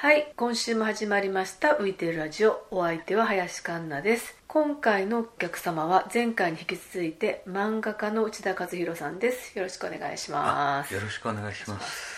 はい今週も始まりました浮いてるラジオ。お相手は林環奈です。今回のお客様は前回に引き続いて漫画家の内田和弘さんです。よろしくお願いします。よろしくお願いします。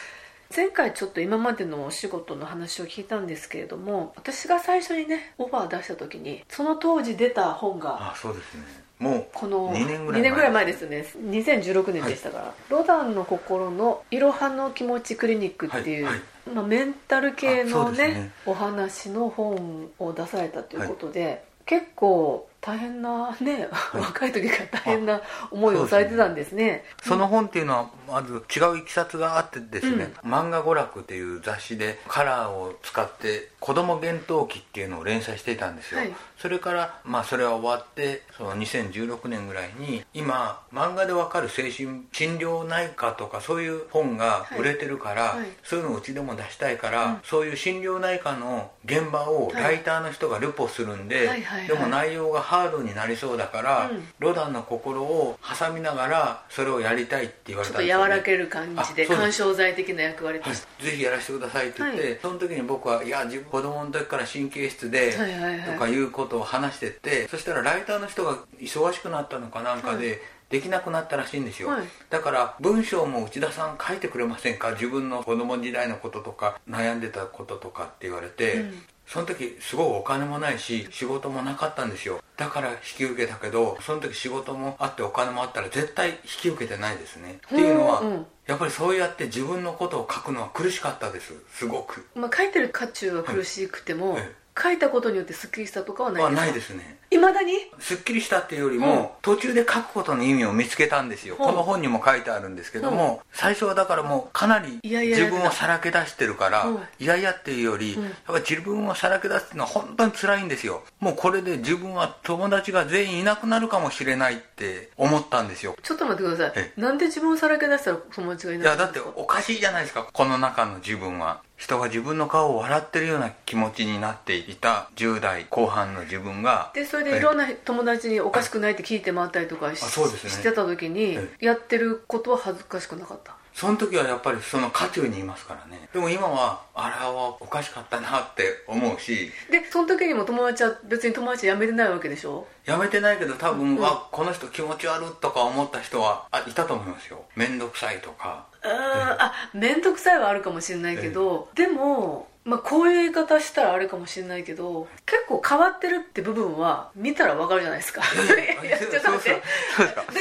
前回ちょっと今までのお仕事の話を聞いたんですけれども私が最初にねオファー出した時にその当時出た本があそうですね。もうこの2年ぐらい2年ぐらい前ですよね2016年でしたから、ロダンの心のいろはの気持ちクリニックっていう、はいはいまあ、メンタル系のねね。お話の本を出されたということで、結構大変なね、若い時から大変な思いをされてたんですね。その本っていうのはまず違ういきさつがあってですね「漫画娯楽」っていう雑誌でカラーを使って「子供幻冬記」っていうのを連載していたんですよ、はい。それからまあそれは終わってその2016年ぐらいに今漫画でわかる精神診療内科とかそういう本が売れてるから、はい。はいそういうのをうちでも出したいから、うん。そういう診療内科の現場をライターの人がルポするんで、はいはいはい。でも内容がハードになりそうだから、うん。ロダンの心を挟みながらそれをやりたいって言われちょったとんですよ、ね、柔らける感じで緩衝材的な役割とはい。して、ぜひやらせてくださいって言って、はい。その時に僕はいや自分子供の時から神経質で、はいはいはい。とかいうことを話してってそしたらライターの人が忙しくなったのかなんかで、できなくなったらしいんですよ、はい。だから文章も内田さん書いてくれませんか自分の子供時代のこととか悩んでたこととかって言われて、うんその時すごいお金もないし仕事もなかったんですよ。だから引き受けたけどその時仕事もあってお金もあったら絶対引き受けてないですね。っていうのは、うんやっぱりそうやって自分のことを書くのは苦しかったです。すごく。まあ、書いてる渦中は苦しくても、はい。え書いたことによってスッキリしたとかはないですか？はないですね。いまだに？すっきりしたっていうよりも、途中で書くことの意味を見つけたんですよ、う。んこの本にも書いてあるんですけども、最初はだからもうかなり自分をさらけ出してるから、うん。いやいやっていうより、うん。やっぱり自分をさらけ出すっていうのは本当に辛いんですよ。もうこれで自分は友達が全員いなくなるかもしれないって思ったんですよ。ちょっと待ってください。えなんで自分をさらけ出したら友達がいいないやだっておかしいじゃないですか。この中の自分は人が自分の顔を笑ってるような気持ちになっていた10代後半の自分がでそれでいろんな友達におかしくないって聞いて回ったりとかし,、あそうですね。してた時にえやってることは恥ずかしくなかった？その時はやっぱりその渦中にいますからね。でも今はあれはおかしかったなって思うし。でその時にも友達は別に友達辞めてないわけでしょ？やめてないけど多分、うん。あこの人気持ち悪いとか思った人はあいたと思いますよ。面倒くさいとかあ面倒くさいはあるかもしれないけど、でも、まあ、こういう言い方したらあれかもしれないけど結構変わってるって部分は見たらわかるじゃないですか。いやちょっと待って。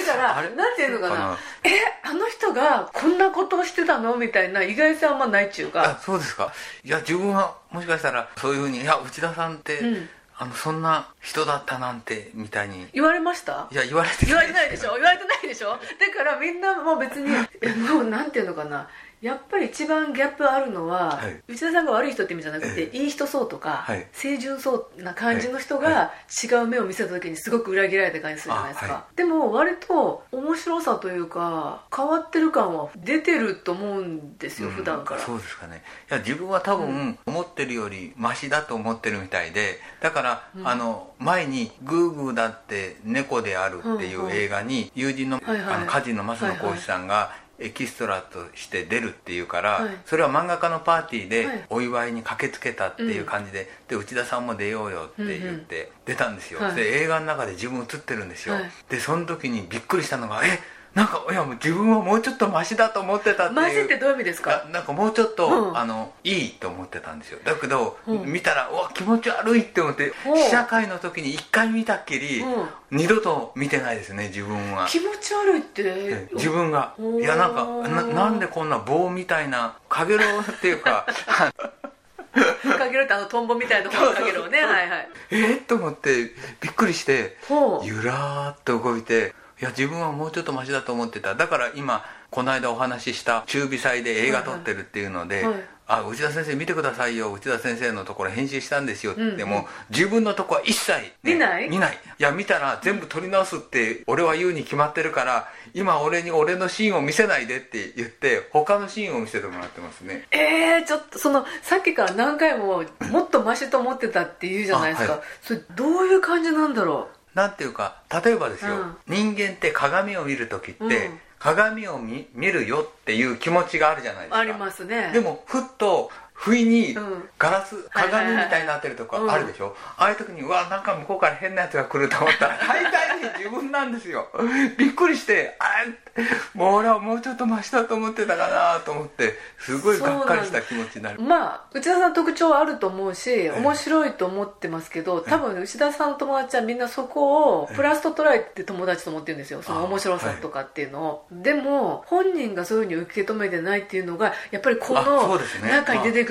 だからなんていうのかな。えあの人がこんなことをしてたの？みたいな意外性あんまないっちゅうあかそうですか。いや自分はもしかしたらそういうふうにいや内田さんって、うんあのそんな人だったなんてみたいに。言われました？いや言われて言われてないでしょ？言われてないでしょ？だからみんなもう別にえもうなんていうのかな？やっぱり一番ギャップあるのは、はい。内田さんが悪い人って意味じゃなくて、えいい人そうとか、はい。清純そうな感じの人はが違う目を見せた時にすごく裏切られた感じするじゃないですか、でも割と面白さというか変わってる感は出てると思うんですよ、うん普段から。そうですかね。いや自分は多分思ってるよりマシだと思ってるみたいでだから、うん。あの前に「グーグーだって猫である」っていう映画に友人の,、あの家人の増野幸四さんが、エキストラとして出るっていうから、はい。それは漫画家のパーティーはい。でお祝いに駆けつけたっていう感じで,、で内田さんも出ようよって言って出たんですよ、はい。で映画の中で自分映ってるんですよ、はい。でその時にびっくりしたのがえなんかいやもう自分はもうちょっとマシだと思ってたっていう。マジってどういう意味ですか？ななんかもうちょっと、うん。あのいいと思ってたんですよ。だけど、うん。見たらうわ気持ち悪いって思って試写会の時に1回見たっきり、うん。二度と見てないですね自分は。気持ち悪いって、え自分が。いやなんかななんでこんな棒みたいなかげろうっていうか。かけるってあのトンボみたいな方のかけるをね。はいはい。えっと思ってびっくりしてゆらーっと動いていや自分はもうちょっとマシだと思ってた。だから今この間お話しした中微祭で映画撮ってるっていうので、はいはい。あ内田先生見てくださいよ。内田先生のところ編集したんですよってうん自分のとこは一切、ね見ない？見ない。いや見たら全部撮り直すって俺は言うに決まってるから今俺に俺のシーンを見せないでって言って他のシーンを見せてもらってますね。えー、ちょっとそのさっきから何回ももっとマシと思ってたって言うじゃないですか、あはい。それどういう感じなんだろなんていうか例えばですよ、うん。人間って鏡を見る時って、うん。鏡を見見るよっていう気持ちがあるじゃないですか。うありますね。でもふっと不意にうん。ガラスはいはいはい。鏡みたいになってるとこうん。あるでしょ、ああいう時にうわなんか向こうから変なやつが来ると思ったら 大体に自分なんですよ。びっくりしてあもう俺はもうちょっとマシだと思ってたかなと思ってすごいがっかりした気持ちになる。まあ内田さん特徴はあると思うしえ面白いと思ってますけど多分内田さんの友達はみんなそこをプラスと捉えて友達と思ってるんですよ。その面白さとかっていうのを、でも本人がそういうふうに受け止めてないっていうのがやっぱりこの中に出てくる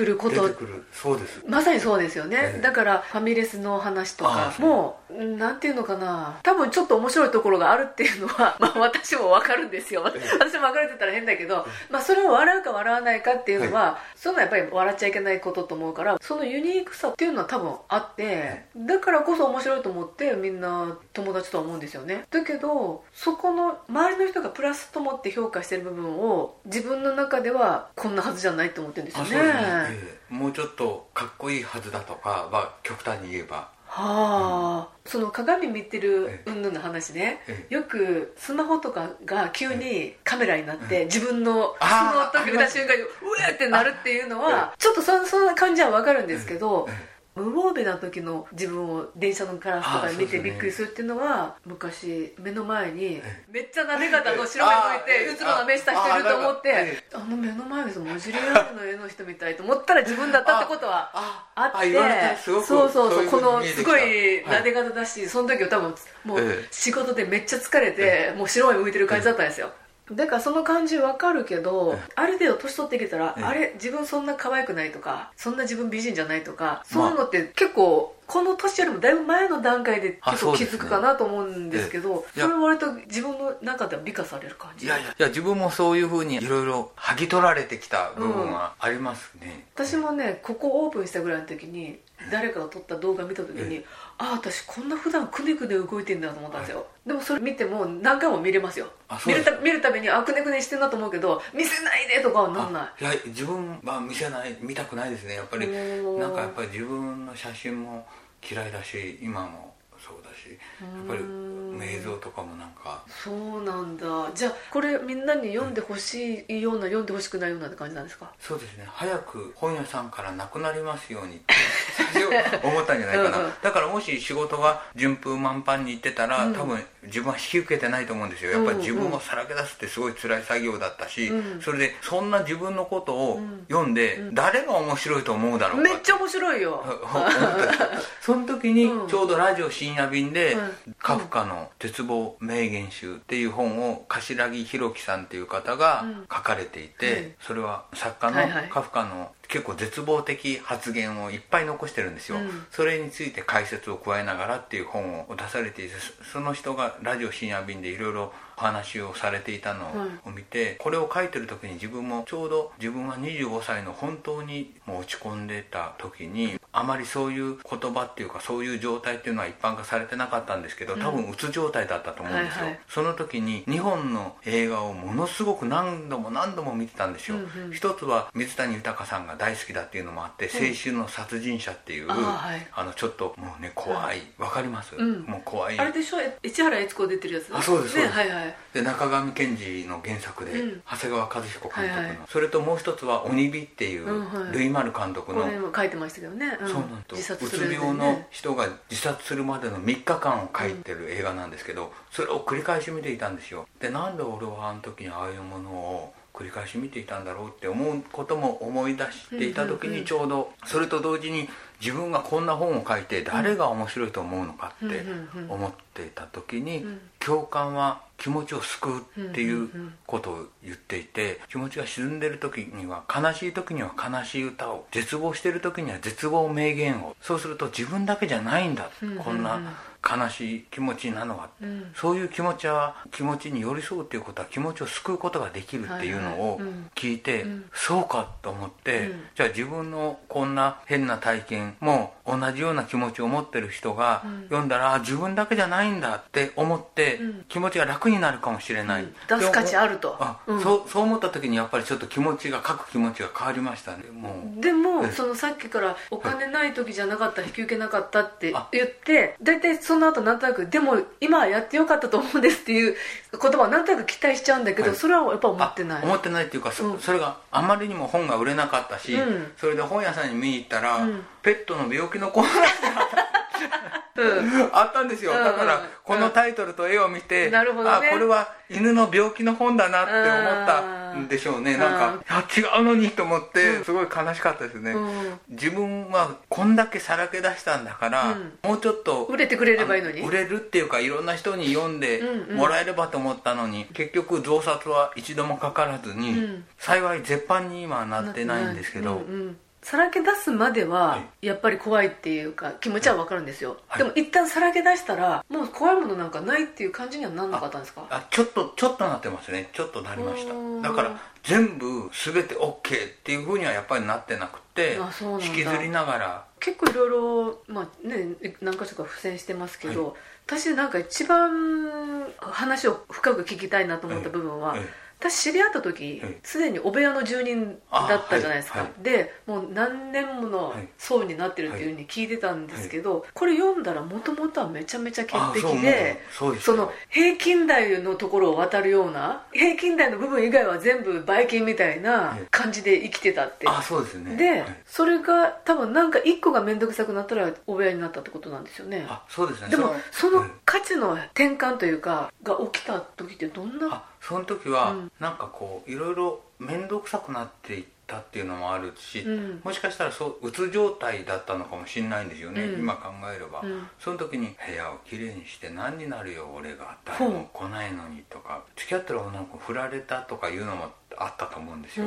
くるそうです。まさにそうですよね、ええ。だからファミレスの話とかもう。んなんていうのかな。多分ちょっと面白いところがあるっていうのは、まあ、私も分かるんですよ。ええ。私も分かるってたら変だけど、まあ、それを笑うか笑わないかっていうのは、そうい。うのはやっぱり笑っちゃいけないことと思うからそのユニークさっていうのは多分あってだからこそ面白いと思ってみんな友達とは思うんですよね。だけどそこの周りの人がプラスと思って評価してる部分を自分の中ではこんなはずじゃないと思ってるんですよね。ね、ええ。もうちょっとかっこいいはずだとかは極端に言えばはあ、その鏡見てる云々の話ね、えよくスマホとかが急にカメラになって、自分のその時見た瞬間にうわーってなるっていうのはちょっとそそんな感じは分かるんですけど、ええ無防備な時の自分を電車のガラスとかで見てびっくりするっていうのは昔目の前にえめっちゃなで方の白目向いてええうつろな目した人いると思ってあの目の前の文字レアの絵の人みたいと思ったら自分だったってことはああってそうそうそういこのすごい撫はい。で方だし、その時は多分もうええ。仕事でめっちゃ疲れて、もう白目向いてる感じだったんですよ、だからその感じわかるけど、えある程度年取ってきたら、ええ。あれ自分そんな可愛くないとかそんな自分美人じゃないとかそういうのって結構この年よりもだいぶ前の段階であ結構気づくかなと思うんですけどええ。いや。それは割と自分の中では美化される感じいやいや。いや自分もそういうふうにいろいろ剥ぎ取られてきた部分はありますね、私もねここオープンしたぐらいの時に誰かが撮った動画見た時に、えああ私こんな普段くねくね動いてんだと思ったんですよ、でもそれ見ても何回も見れますよ。見るた見るたびにあくねくねしてんなと思うけど見せないでとかはなんない？いや自分は見せない見たくないですね。やっぱりなんかやっぱり自分の写真も嫌いだし今もそうだしぱり映像とかもなんか。そうなんだ。じゃあこれみんなに読んでほしいような読んでほしくないようなって感じなんですか？そうですね。早く本屋さんからなくなりますようにって最初思ったんじゃないかな。うんうん。だからもし仕事が順風満帆にいってたら、うん。多分自分は引き受けてないと思うんですよ。やっぱり自分をさらけ出すってすごい辛い作業だったし、うんそれでそんな自分のことをうん。読んで、誰が面白いと思うだろうかめっちゃ面白い よ。その時にうん。ちょうどラジオ深夜便で、うんカフカの「絶望名言集」っていう本を柏木弘樹さんっていう方がうん。書かれていて、うん。それは作家のカフカの結構絶望的発言をいっぱい残してるんですよ、うん。それについて解説を加えながらっていう本を出されていてそその人がラジオ深夜便でいろいろお話をされていたのを見て、これを書いてる時に自分もちょうど自分は25歳の本当にもう落ち込んでた時にあまりそういう言葉っていうかそういう状態っていうのは一般化されてなかったんですけど多分うつ状態だったと思うんですよ、はいはい。その時に2本の映画をものすごく何度も何度も見てたんですよ、うんうん。一つは水谷豊さんが大好きだっていうのもあって「青春の殺人者」っていう、あーはい。あのちょっともうね怖い。わ、かります、うん。もう怖い。あれでしょ？え市原悦子出てるやつ？あそうですそうねです。はいはいで中上健二の原作で、うん。長谷川和彦監督の、はいはい。それともう一つは「鬼火」っていう、うんはいルイマル監督の、これも書いてましたけどね、うん。そうなんと自殺うつ病の人が自殺するまでの3日間を書いてる映画なんですけど、それを繰り返し見ていたんですよ。でなんで俺はあの時にああいうものを繰り返し見ていたんだろうって思うことも思い出していた時にちょうどそれと同時に自分がこんな本を書いて誰が面白いと思うのかって思っていた時にうん。共感は気持ちを救うっていうことを言っていて気持ちが沈んでる時には悲しい時には悲しい歌を絶望してる時には絶望名言をそうすると自分だけじゃないんだ、こんな悲しい気持ちなのは、うん。そういう気持ちは気持ちに寄り添うっていうことは気持ちを救うことができるっていうのをはいはい。うん。聞いて、うん。そうかと思って、うん。じゃあ自分のこんな変な体験も同じような気持ちを持ってる人がうん。読んだら、あ自分だけじゃないんだって思って、うん。気持ちが楽になるかもしれない、うん。出す価値あると。あ、うん。そうそう思った時にやっぱりちょっと気持ちが書く気持ちが変わりましたね。もう。でもええ。そのさっきからお金ない時じゃなかった引き受けなかったってあ。言って大体そその後なんとなくでも今はやってよかったと思うんですっていう言葉をなんとなく期待しちゃうんだけど、はい、それはやっぱ思ってない。思ってないっていうかそうん、それがあまりにも本が売れなかったし、うん、それで本屋さんに見に行ったら、ペットの病気のコーナーがあったんですよ、だからこのタイトルと絵を見て、なるほどあこれは犬の病気の本だなって思ったんでしょうね。なんかあ違うのにと思ってすごい悲しかったですね、自分はこんだけさらけ出したんだから、もうちょっと売れてくれればいいのに。売れるっていうかいろんな人に読んでもらえればと思ったのに、結局増刷は一度もかからずに、幸い絶版に今はなってないんですけど、さらけ出すまではやっぱり怖いっていうか気持ちは分かるんですよ、はい、でも一旦さらけ出したらもう怖いものなんかないっていう感じにはなんなかったんですか？あちょっとちょっとなってますね。ちょっとなりました。だから全部全て OK っていうふうにはやっぱりなってなくて引きずりながら。結構いろいろまあね何か所か付箋してますけど、はい、私なんか一番話を深く聞きたいなと思った部分は、はい私知り合った時すで、にお部屋の住人だったじゃないですか、でもう何年もの層になってるっていうふうに聞いてたんですけど、これ読んだらもともとはめちゃめちゃ潔癖でその平均台のところを渡るような平均台の部分以外は全部ばい菌みたいな感じで生きてたって。あそうですね。で、それが多分なんか一個が面倒くさくなったらお部屋になったってことなんですよね。あそうですね。でもその価値の転換というかが起きた時ってどんなその時は、なんかこういろいろ面倒くさくなっていったっていうのもあるし、うん、もしかしたらそううつ状態だったのかもしれないんですよね、うん、今考えれば、うん、その時に部屋をきれいにして何になるよ俺が誰も来ないのにとか付き合ってる女の子振られたとかいうのもあったと思うんですよ、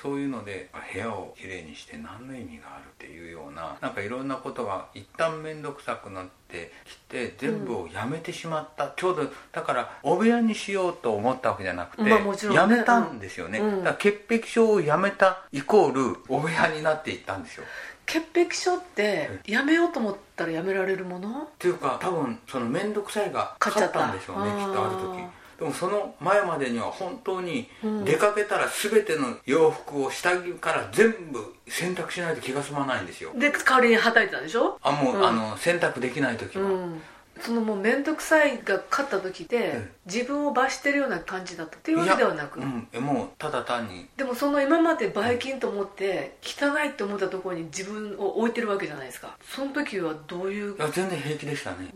そういうので部屋をきれいにして何の意味があるっていうようななんかいろんなことが一旦面倒くさくなってきて全部をやめてしまった、うん、ちょうどだからお部屋にしようと思ったわけじゃなくて、まあね、やめたんですよね、うん、だから潔癖症をやめたイコールお部屋になっていったんですよ。潔癖症ってやめようと思ったらやめられるもの？っていうか多分その面倒くさいが勝ったんでしょうねきっとある時でもその前までには本当に出かけたら全ての洋服を下着から全部洗濯しないと気が済まないんですよ。で代わりにはたいてたんでしょ？あもう、うん、あの洗濯できない時は、うんそのもう面倒くさいが勝った時で、自分を罰してるような感じだったっていうわけではなく、うん、もうただ単に。でもその今までばい菌と思って汚いって思ったところに自分を置いてるわけじゃないですか。その時はどういういや全然平気でしたね。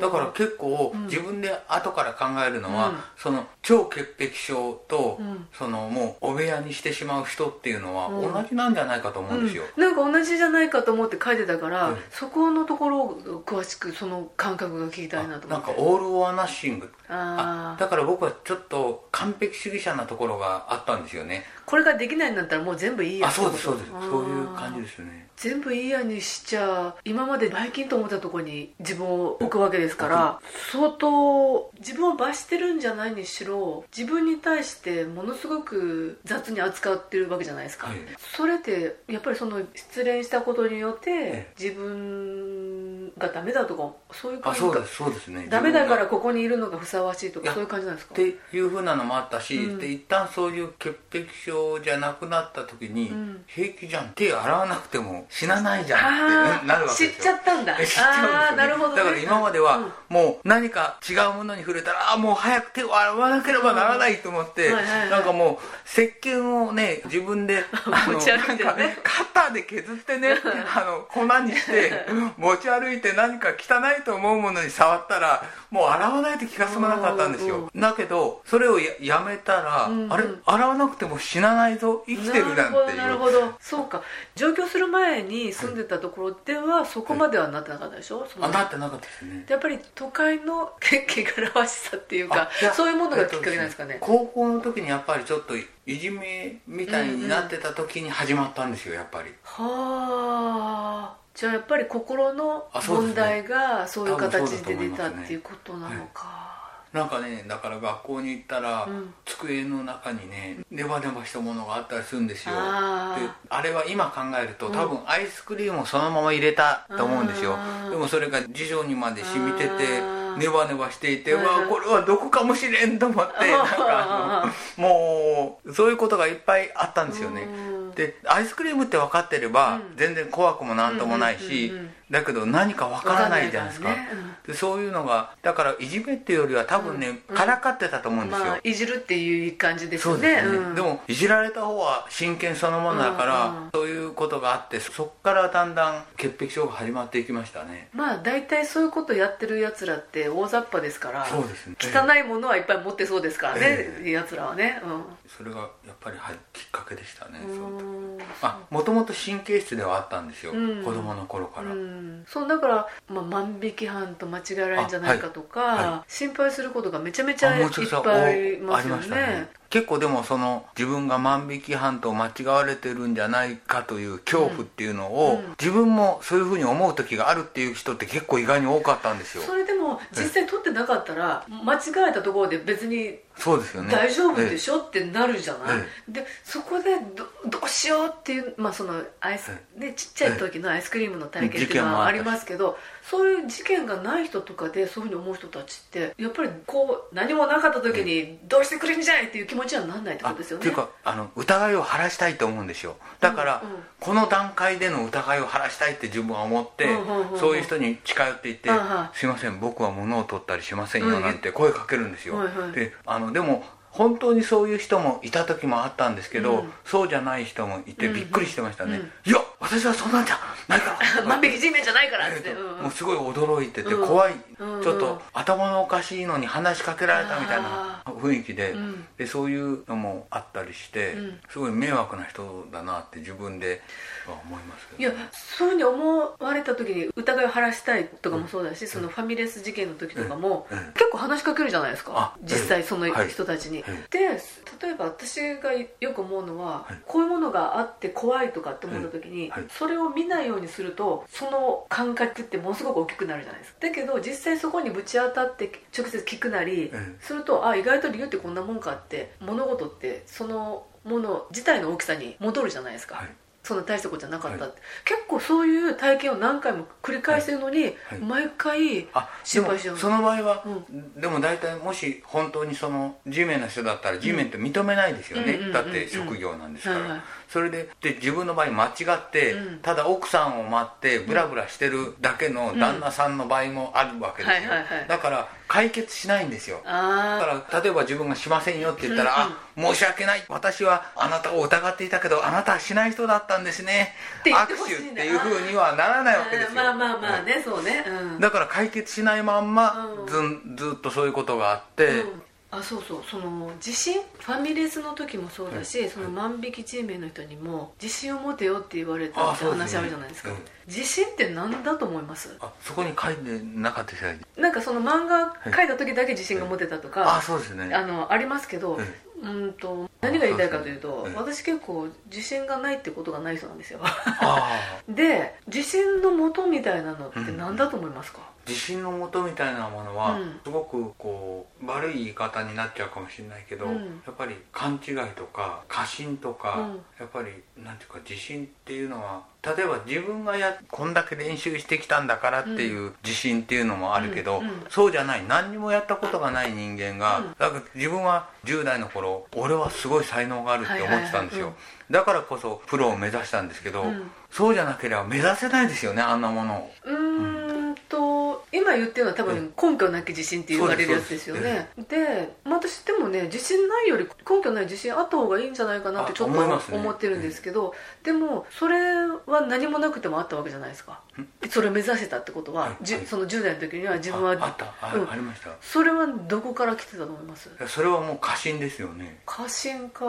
だから結構自分で後から考えるのは、うん、その超潔癖症と、うん、そのもうお部屋にしてしまう人っていうのは同じなんじゃないかと思うんですよ、うん、なんか同じじゃないかと思って書いてたから、そこのところを詳しくその感覚が聞きたいなと思って。なんかオール・オア・ナッシング。あだから僕はちょっと完璧主義者なところがあったんですよねこれができないんだったらもう全部いいやあそうですそうです。そういう感じですよね。全部いいやにしちゃ今までバイキンと思ったところに自分を置くわけですから相当自分を罰してるんじゃないにしろ自分に対してものすごく雑に扱ってるわけじゃないですか、はい、それってやっぱりその失恋したことによって自分がダメだとかそういう感じそうですそうですね。ダメだからここにいるのがふさわしいとかそういう感じなんですか？っていうふうなのもあったし、うん、で一旦そういう潔癖症じゃなくなった時に、うん、平気じゃん。手洗わなくても死なないじゃんってなるわけですよ。知っちゃったんだ。知っちゃうんですよ、ね、だから今まではもう何か違うものに触れたらあもう早く手を洗わなければならないと思って、なんかもう石鹸をね自分で 持ち歩いて、ね、肩で削ってねあの粉にして 持ち歩いて何か汚いと思うものに触ったらもう洗わないと気が済まなかったんですよ。だけどそれをやめたら、うんうん、あれ？洗わなくても死なないぞ生きてるなんていう。なるほどそうか。上京する前に住んでたところではそこまではなってなかったでしょ、はい、あなってなかったですね。やっぱり都会の汚らわしさっていうかそういうものがきっかけなんですかね、高校の時にやっぱりちょっといじめみたいになってた時に始まったんですよやっぱり。はあ。じゃあやっぱり心の問題がそういう形で出たっていうことなのか、なんかねだから学校に行ったら、うん、机の中にねネバネバしたものがあったりするんですよ。であれは今考えると多分アイスクリームをそのまま入れたと思うんですよ。でもそれが辞書にまで染みててネバネバしていてうわこれは毒かもしれんと思ってなんかもうそういうことがいっぱいあったんですよね。でアイスクリームって分かってれば、うん。全然怖くもなんともないし、だけど何か分からないじゃないですか。でそういうのがだからいじめっていうよりは多分ね、うん。からかってたと思うんですよ、まあいじるっていう感じですよね。そうですよね、うん。でもいじられた方は真剣そのものだから、そういうことがあってそこからだんだん潔癖症が始まっていきましたね。まあ大体そういうことやってるやつらって大雑把ですからそうですね。汚いものはいっぱい持ってそうですからね、えやつらはね。それがやっぱりはきっかけでしたね、あもともと神経質ではあったんですよ、うん。子供の頃から、うん。そうだから、まあ、万引き犯と間違えられるんじゃないかとか、あはい。は心配することがめちゃめちゃいっぱいありおますよね結構でもその自分が万引き犯と間違われてるんじゃないかという恐怖っていうのを、うん。うん自分もそういうふうに思う時があるっていう人って結構意外に多かったんですよ。それでも実際取ってなかったら間違えたところで別にそうですよね。大丈夫でょ、しょってなるじゃない、えでそこでどどうしようっていう、まあ、そのアイス、ね、ちっちゃい時のアイスクリームの体験っていうのはありますけどそういう事件がない人とかでそういうふうに思う人たちってやっぱりこう何もなかった時にどうしてくれんじゃいっていう気持ちにはならないってことですよね。っていうかあの疑いを晴らしたいと思うんですよ。だから、うん。うんこの段階での疑いを晴らしたいって自分は思って、うんうん。そういう人に近寄っていって「うんうん。すいません僕は物を取ったりしませんよ」うん。なんて声かけるんですよ、はいはい。であのでも本当にそういう人もいた時もあったんですけど、うん。そうじゃない人もいてうん。びっくりしてましたね、うん。いや私はそんなんじゃないから。万引き G メンじゃないからって、もうすごい驚いててうん。怖い、うん。ちょっと頭のおかしいのに話しかけられたみたいな雰囲気で,、うん。でそういうのもあったりして、うん。すごい迷惑な人だなって自分では思いますけど。いやそういうふうに思われた時に疑いを晴らしたいとかもそうだし、そのファミレス事件の時とかも、結構話しかけるじゃないですか。あ実際そのはい。人たちに、はいで例えば私がよく思うのは、はい。こういうものがあって怖いとかって思った時に、はい。それを見ないようにするとその感覚ってものすごく大きくなるじゃないですか。だけど実際そこにぶち当たって直接聞くなり、うんするとあ意外と理由ってこんなもんかって物事ってそのもの自体の大きさに戻るじゃないですか、はいそんな大したことじゃなかったって、はい。結構そういう体験を何回も繰り返してるのに、はい。毎回あでも心配しちゃう。その場合は、うでも大体もし本当にその G メンの人だったら G メンって認めないですよね、うんうんうんうんだって職業なんですから、はいはい。それでで自分の場合間違って、うん。ただ奥さんを待ってブラブラしてるだけの旦那さんの場合もあるわけですよ、はいはいはい。だから解決しないんですよ。だあから例えば自分がしませんよって言ったら「うんうんあ申し訳ない。私はあなたを疑っていたけどあなたはしない人だったんですね」握手っていうふうにはならないわけですよ。まあまあまあね、そうね。うん。だから解決しないまんまうん。ずんずっとそういうことがあって、うんあそうそう。その地震ファミレスの時もそうだし、その万引き G メンの人にも自信を持てよって言われたって話あるじゃないですか。うん。自信って何だと思います？あそこに書いてなかったですよね。なんかその漫画書いた時だけ自信が持てたとか、あそうですね。あのありますけど、えうんと何が言いたいかというとね。え私結構自信がないってことがない人なんですよ。で自信の元みたいなのって何だと思いますか、自信のもとみたいなものは、うん。すごくこう悪い言い方になっちゃうかもしれないけど、うん。やっぱり勘違いとか過信とか、うん。やっぱりなんていうか自信っていうのは例えば自分がやこんだけ練習してきたんだからっていう自信っていうのもあるけど、そうじゃない。何にもやったことがない人間が、うん。だから自分は10代の頃俺はすごい才能があるって思ってたんですよ、だからこそプロを目指したんですけど、うん。そうじゃなければ目指せないですよねあんなものを。今言ってるのは多分根拠なき自信って言われるやつですよね。でまあ私でもね自信ないより根拠ない自信あった方がいいんじゃないかなってあちょっと思ってるんですけどでもそれは何もなくてもあったわけじゃないですか。それを目指してたってことは、その10代の時には自分はああった。あ,、りました。それはどこから来てたと思います？それはもう過信ですよね。過信か、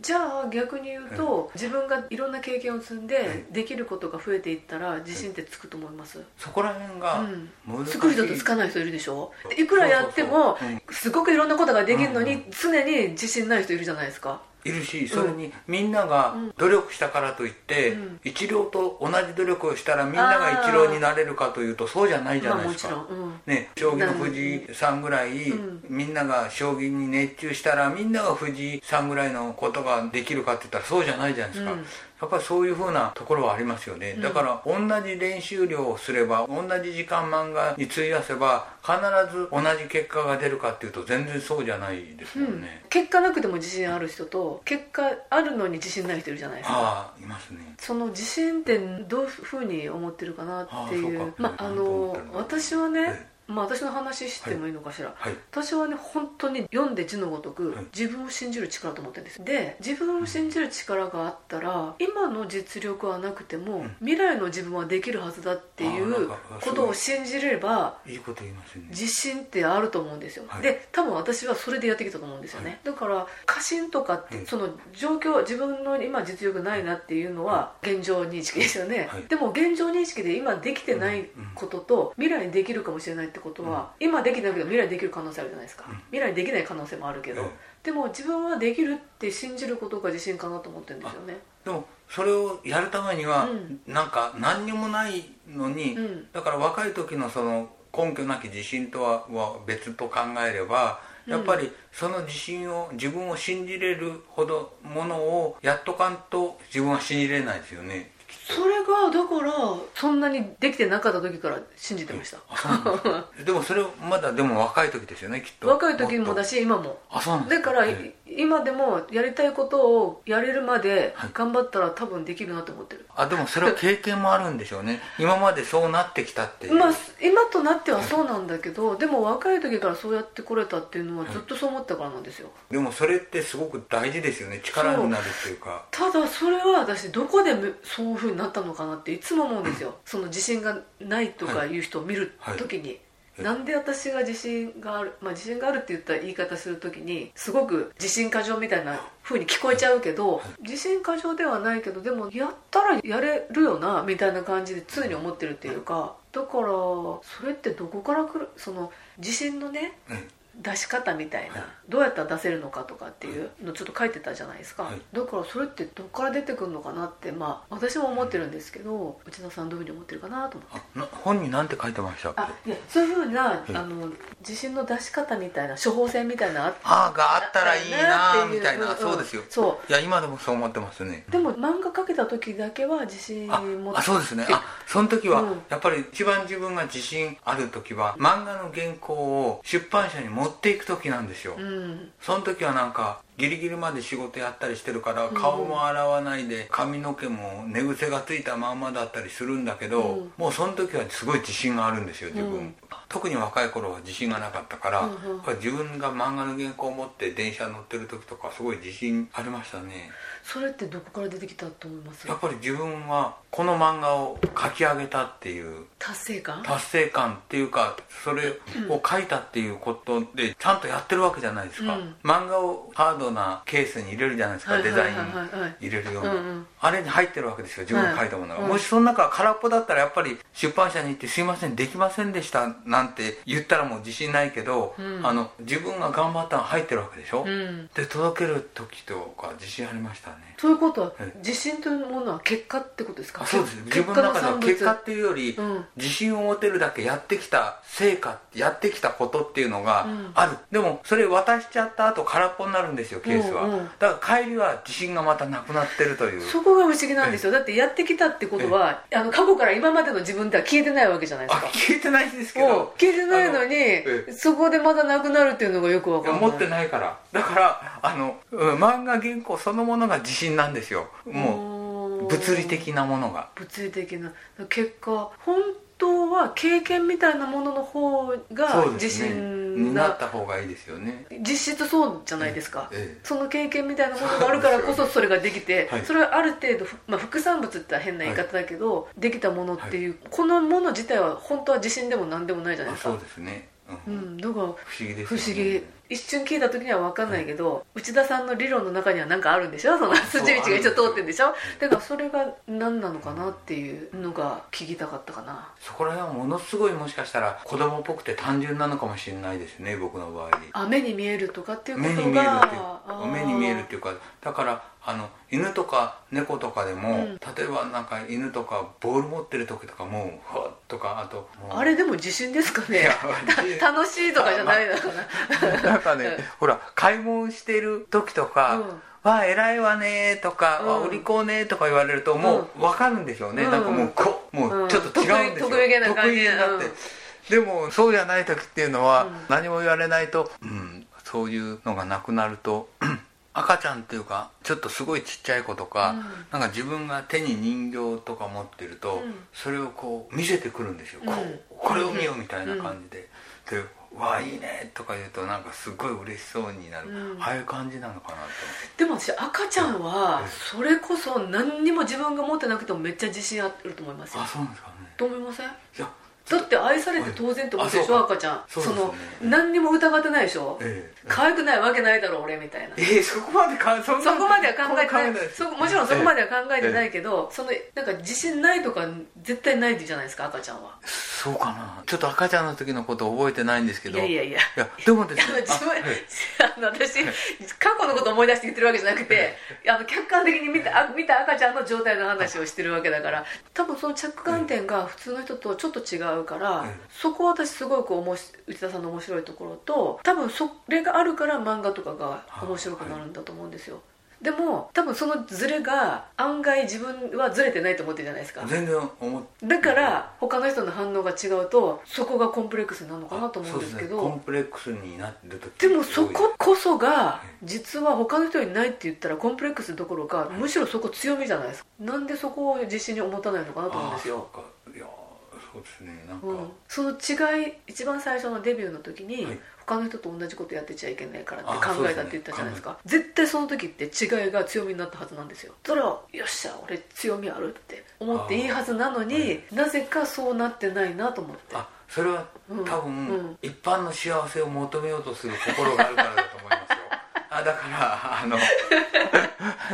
じゃあ逆に言うと、自分がいろんな経験を積んで、できることが増えていったら自信ってつくと思います、そこら辺がうんつく人とつかない人いるでしょ？でいくらやってもすごくいろんなことができるのに、うん常に自信ない人いるじゃないですかいるしそれにみんなが努力したからといって、うん。一郎と同じ努力をしたらみんなが一郎になれるかというとそうじゃないじゃないですか、ろん、うん、ね、将棋の藤井さんぐらい、うん。みんなが将棋に熱中したらみんなが藤井さんぐらいのことができるかって言ったらそうじゃないじゃないですか、うん。やっぱりそういうふうなところはありますよね、だから同じ練習量をすれば同じ時間漫画に費やせば必ず同じ結果が出るかっていうと全然そうじゃないですよね、結果なくても自信ある人と結果あるのに自信ない人いるじゃないですか。ああいますね。その自信ってどういうふうに思ってるかなっていう。まああの私はね、えまあ私の話してもいいのかしら、はい。私はね本当に読んで字のごとく、はい。自分を信じる力と思ってるんです。で自分を信じる力があったら今の実力はなくても、ん。未来の自分はできるはずだっていうことを信じればいいこと言いますよね。自信ってあると思うんですよ、はい。で多分私はそれでやってきたと思うんですよね、だから過信とかって、うん。その状況自分の今実力ないなっていうのは現状認識ですよね、はい。でも現状認識で今できてないことと未来にできるかもしれないってことは、今できないけど未来にできる可能性あるじゃないですか、うん。未来にできない可能性もあるけど、えでも自分はできるって信じることが自信かなと思ってるんですよね。でもそれをやるためには、うん。なんか何にもないのに、うん。だから若い時のその根拠なき自信とはは別と考えればやっぱりその自信を自分を信じれるほどものをやっとかんと自分は信じれないですよねそれがだからそんなにできてなかった時から信じてました。です でもそれまだでも若い時ですよねきっと。若い時もだしし今も。あそうなんだ。から、ええ今でもやりたいことをやれるまではい。頑張ったら多分できるなと思ってる、あでもそれは経験もあるんでしょうね。今までそうなってきたっていう、まあ今となってはそうなんだけどでも若い時からそうやってこれたっていうのはずっとそう思ったからなんですよ。でもそれってすごく大事ですよね。力になるっていうか。ただそれは私どこでむそうふうになったのかなっていつも思うんですよ。その自信がないとかいう人を見る時に、はいなんで私が自信がある、まあ、自信があるって言ったら言い方する時にすごく自信過剰みたいな風に聞こえちゃうけど自信過剰ではないけどでもやったらやれるよなみたいな感じで常に思ってるっていうか。だからそれってどこから来るその自信のねえ出し方みたいな、はい。どうやったら出せるのかとかっていうのちょっと書いてたじゃないですか、はい。だからそれってどっから出てくるのかなってまあ私も思ってるんですけど内田さんどういうふうに思ってるかなと思って。本に何て書いてましたっけ？あいやそういうふうな、い。あの自信の出し方みたいな処方箋みたいなのあがあったらいいなみたいな、そうですよ。そいや今でもそう思ってますね。うでも漫画描けた時だけは自信あ持って。あそうですね。あその時は、うん。やっぱり一番自分が自信ある時は漫画の原稿を出版社に持っていく時なんですよ、うん。その時はなんかギリギリまで仕事やったりしてるから顔も洗わないで髪の毛も寝癖がついたまんまだったりするんだけど、うん。もうその時はすごい自信があるんですよ自分、うん特に若い頃は自信がなかったから、うんうん。自分が漫画の原稿を持って電車乗ってる時とかすごい自信ありましたね。それってどこから出てきたと思います？やっぱり自分はこの漫画を書き上げたっていう達成感？達成感っていうかそれを書いたっていうことでちゃんとやってるわけじゃないですか、うん。漫画をハードなケースに入れるじゃないですか、はいはいはいデザインはいはい入れるような、うんうんあれに入ってるわけですよ自分が書いたものが、はいもしその中が空っぽだったらやっぱり出版社に行って「すいませんできませんでした」なんて言ったらもう自信ないけど、うん。あの自分が頑張ったのが入ってるわけでしょ、うん。で届ける時とか自信ありましたね。ということははい。自信というものは結果ってことですか？あそうです。自分の中では結果っていうより、うん。自信を持てるだけやってきた成果やってきたことっていうのがうん。ある、でもそれ渡しちゃった後空っぽになるんですよケースは、うんうん。だから帰りは自信がまたなくなってるという。そこが不思議なんですよ。だってやってきたってことはあの過去から今までの自分では消えてないわけじゃないですあか聞いてないんですけど。消えてないのにえそこでまたなくなるっていうのがよくわかんない。持ってないから。だからあのうん漫画原稿そのものが自信なんですよ。もう物理的なものが。物理的な。結果本当は経験みたいなものの方が自信になっがた方がいいですよね。実質そうじゃないですか、ええ。その経験みたいなものがあるからこそそれができて、はい。それはある程度、まあ、副産物って変な言い方だけど、できたものっていう、このもの自体は本当は自信でも何でもないじゃないですか。あそうですね、うん。うん、だから不思議ですね。思議一瞬聞いた時には分かんないけど、内田さんの理論の中には何かあるんでしょ？その筋道が一応通ってるんでしょだからそれが何なのかなっていうのが聞きたかったかな。そこら辺はものすごいもしかしたら子供っぽくて単純なのかもしれないですね僕の場合。あ目に見えるとかっていうことが。目に見えるっていうあー。目に見えるっていうかだからあの犬とか猫とかでも、うん。例えばなんか犬とかボール持ってる時とかもうふわっとかあとあれでも自信ですかね？楽しいとかじゃないのかな？なんかね、ほら買い物してる時とか、うん。わあ偉いわねとか、うん。お利口ねとか言われるともう分かるんでしょうね、うん。なんかもうこうもうちょっと違うんですよ、う。ん得意げな感じ。になって、でもそうじゃない時っていうのは、うん。何も言われないと、うん、そういうのがなくなると赤ちゃんっていうかちょっとすごいちっちゃい子とか、うん。なんか自分が手に人形とか持ってると、うん。それをこう見せてくるんですよ、ここれを見ようみたいな感じで、で「わあいいね」とか言うとなんかすごい嬉しそうになる、うん。ああいう感じなのかなと。でも私赤ちゃんはそれこそ何にも自分が持ってなくてもめっちゃ自信あると思いますよ。あそうなんですかね。と思いません？いやだって愛されて当然って思ってるでしょ赤ちゃん。その何にも疑ってないでしょ？ええ。可愛くないわけないだろ俺みたいな。えー、そこまでかそそこまでは考えてない。そもちろんそこまでは考えてないけど、そのなんか自信ないとか絶対ないじゃないですか赤ちゃんは。そうかな。ちょっと赤ちゃんの時のこと覚えてないんですけど。いやいやいや。いやでもですね。あの自分あの私過去のこと思い出して言ってるわけじゃなくてあの客観的に見たあ見た赤ちゃんの状態の話をしてるわけだから多分その着眼点が普通の人とちょっと違うから、ええそこは私すごくおもし内田さんの面白いところと多分それがあるから漫画とかが面白くなるんだと思うんですよ、でも多分そのズレが案外自分はズレてないと思ってるじゃないですか。全然思っだから他の人の反応が違うとそこがコンプレックスになるのかなと思うんですけど。ね。コンプレックスになってる時でもそここそがえ実は他の人にないって言ったらコンプレックスどころかむしろそこ強みじゃないですか。なんでそこを自信に思たないのかなと思うんですよ、そうですねなんか、うん、その違い一番最初のデビューの時に、はい。他の人と同じことやってちゃいけないからってあ考えたって言ったじゃないですか。絶対その時って違いが強みになったはずなんですよ。そしたらよっしゃ俺強みあるって思っていいはずなのになぜかそうなってないなと思って。あそれはうん。多分、うん。一般の幸せを求めようとする心があるからだと思いますだからあの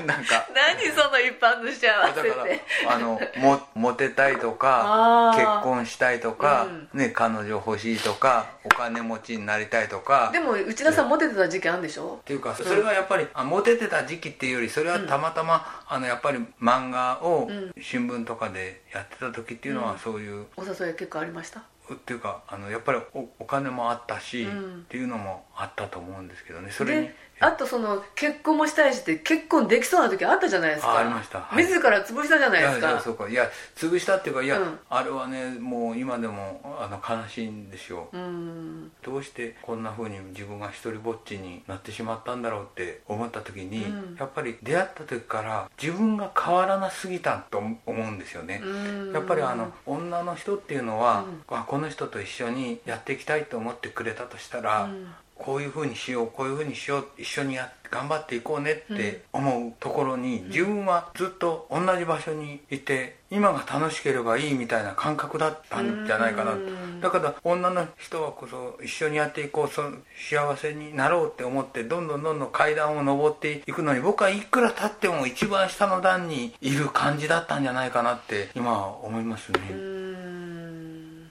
なんか。何その一般の幸だせって。あのもモテたいとか結婚したいとか、うね、彼女欲しいとかお金持ちになりたいとか。でも内田さんモテてた時期あるんでしょ？っていうかそれはやっぱり、あモテてた時期っていうよりそれはたまたま、あのやっぱり漫画をうん。新聞とかでやってた時っていうのはそういう、お誘い結構ありました？っていうかあのやっぱりおお金もあったし、うん。っていうのもあったと思うんですけどね。それにであとその結婚もしたいしって結婚できそうな時あったじゃないですか。あありました。はい。自ら潰したじゃないですいやいやかそうか。いや潰したっていうかいや、うん。あれはねもう今でもあの悲しいんですよ、うん。どうしてこんな風に自分が一人ぼっちになってしまったんだろうって思った時に、うん。やっぱり出会った時から自分が変わらなすぎたと思うんですよね、うん。やっぱりあの女の人っていうのは、うん。あこの人と一緒にやっていきたいと思ってくれたとしたら、うんこういうふうにしようこういうふうにしよう一緒にや頑張っていこうねって思うところに、自分はずっと同じ場所にいて今が楽しければいいみたいな感覚だったんじゃないかな。うん。だから女の人はこそ一緒にやっていこうその幸せになろうって思ってどんどんどんどん階段を上っていくのに僕はいくら経っても一番下の段にいる感じだったんじゃないかなって今は思いますね。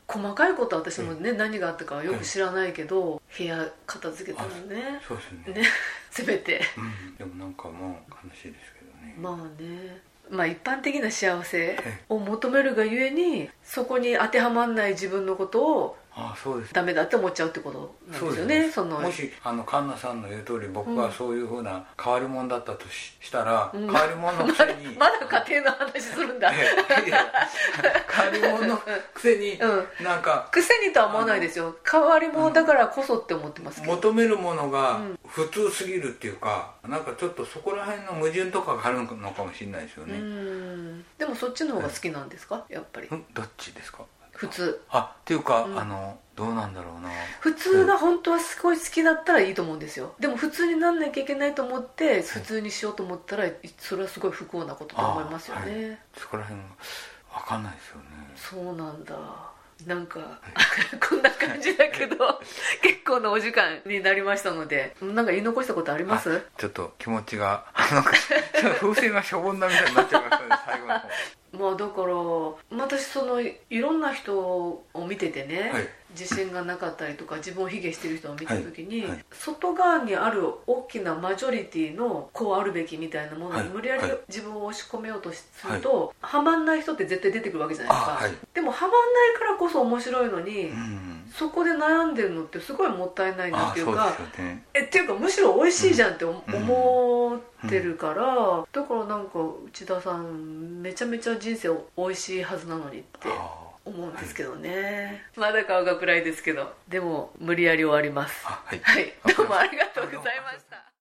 うん細かいことは私もね何があったかはよく知らないけど部屋片付けたのね。そうですね。ね全て。うん、でもなんかもう悲しいですけどね。まあね。まあ一般的な幸せえ。を求めるがゆえにそこに当てはまんない自分のことをああそうです。ダメだって思っちゃうってことなんですよねその。もしあの環奈さんの言う通り僕がそういうふうな変わり者だったとししたら、うん。変わり者のくせに、まだ家庭の話するんだ。え えいや変わり者のくせに、うなんか癖にとは思わないですよ。変わり者だからこそって思ってますけど。求めるものがうん。普通すぎるっていうか、なんかちょっとそこら辺の矛盾とかがあるのかもしれないですようね、ん。でもそっちの方が好きなんですか？やっぱり。うん。どっちですか？普通。あっていうか、うん。あのどうなんだろうな。普通が本当はすごい好きだったらいいと思うんですよ。でも普通になんなきゃいけないと思って普通にしようと思ったらそれはすごい不幸なことと思いますよね、あそこら辺が分かんないですよね。そうなんだ。なんか こんな感じだけど 結構なお時間になりましたので。なんか言い残したことあります？あちょっと気持ちがなんか風船がしょぼんだみたいになっちゃいましたね最後の方まあだから私そのいろんな人を見ててね、はい。自信がなかったりとか自分を卑下してる人を見た時に、はい。はい外側にある大きなマジョリティのこうあるべきみたいなものはい。に無理やりはい。自分を押し込めようとすると、はまんない人って絶対出てくるわけじゃないですか、でもはまんないからこそ面白いのに、うんそこで悩んでるのってすごいもったいないなっていかですよね。えっていうかむしろ美味しいじゃんって思ってるから、だからなんか内田さんめちゃめちゃ人生美味しいはずなのにってあ思うんですけどね、まだ顔が暗いですけどでも無理やり終わります。あはい。はい。どうもありがとうございました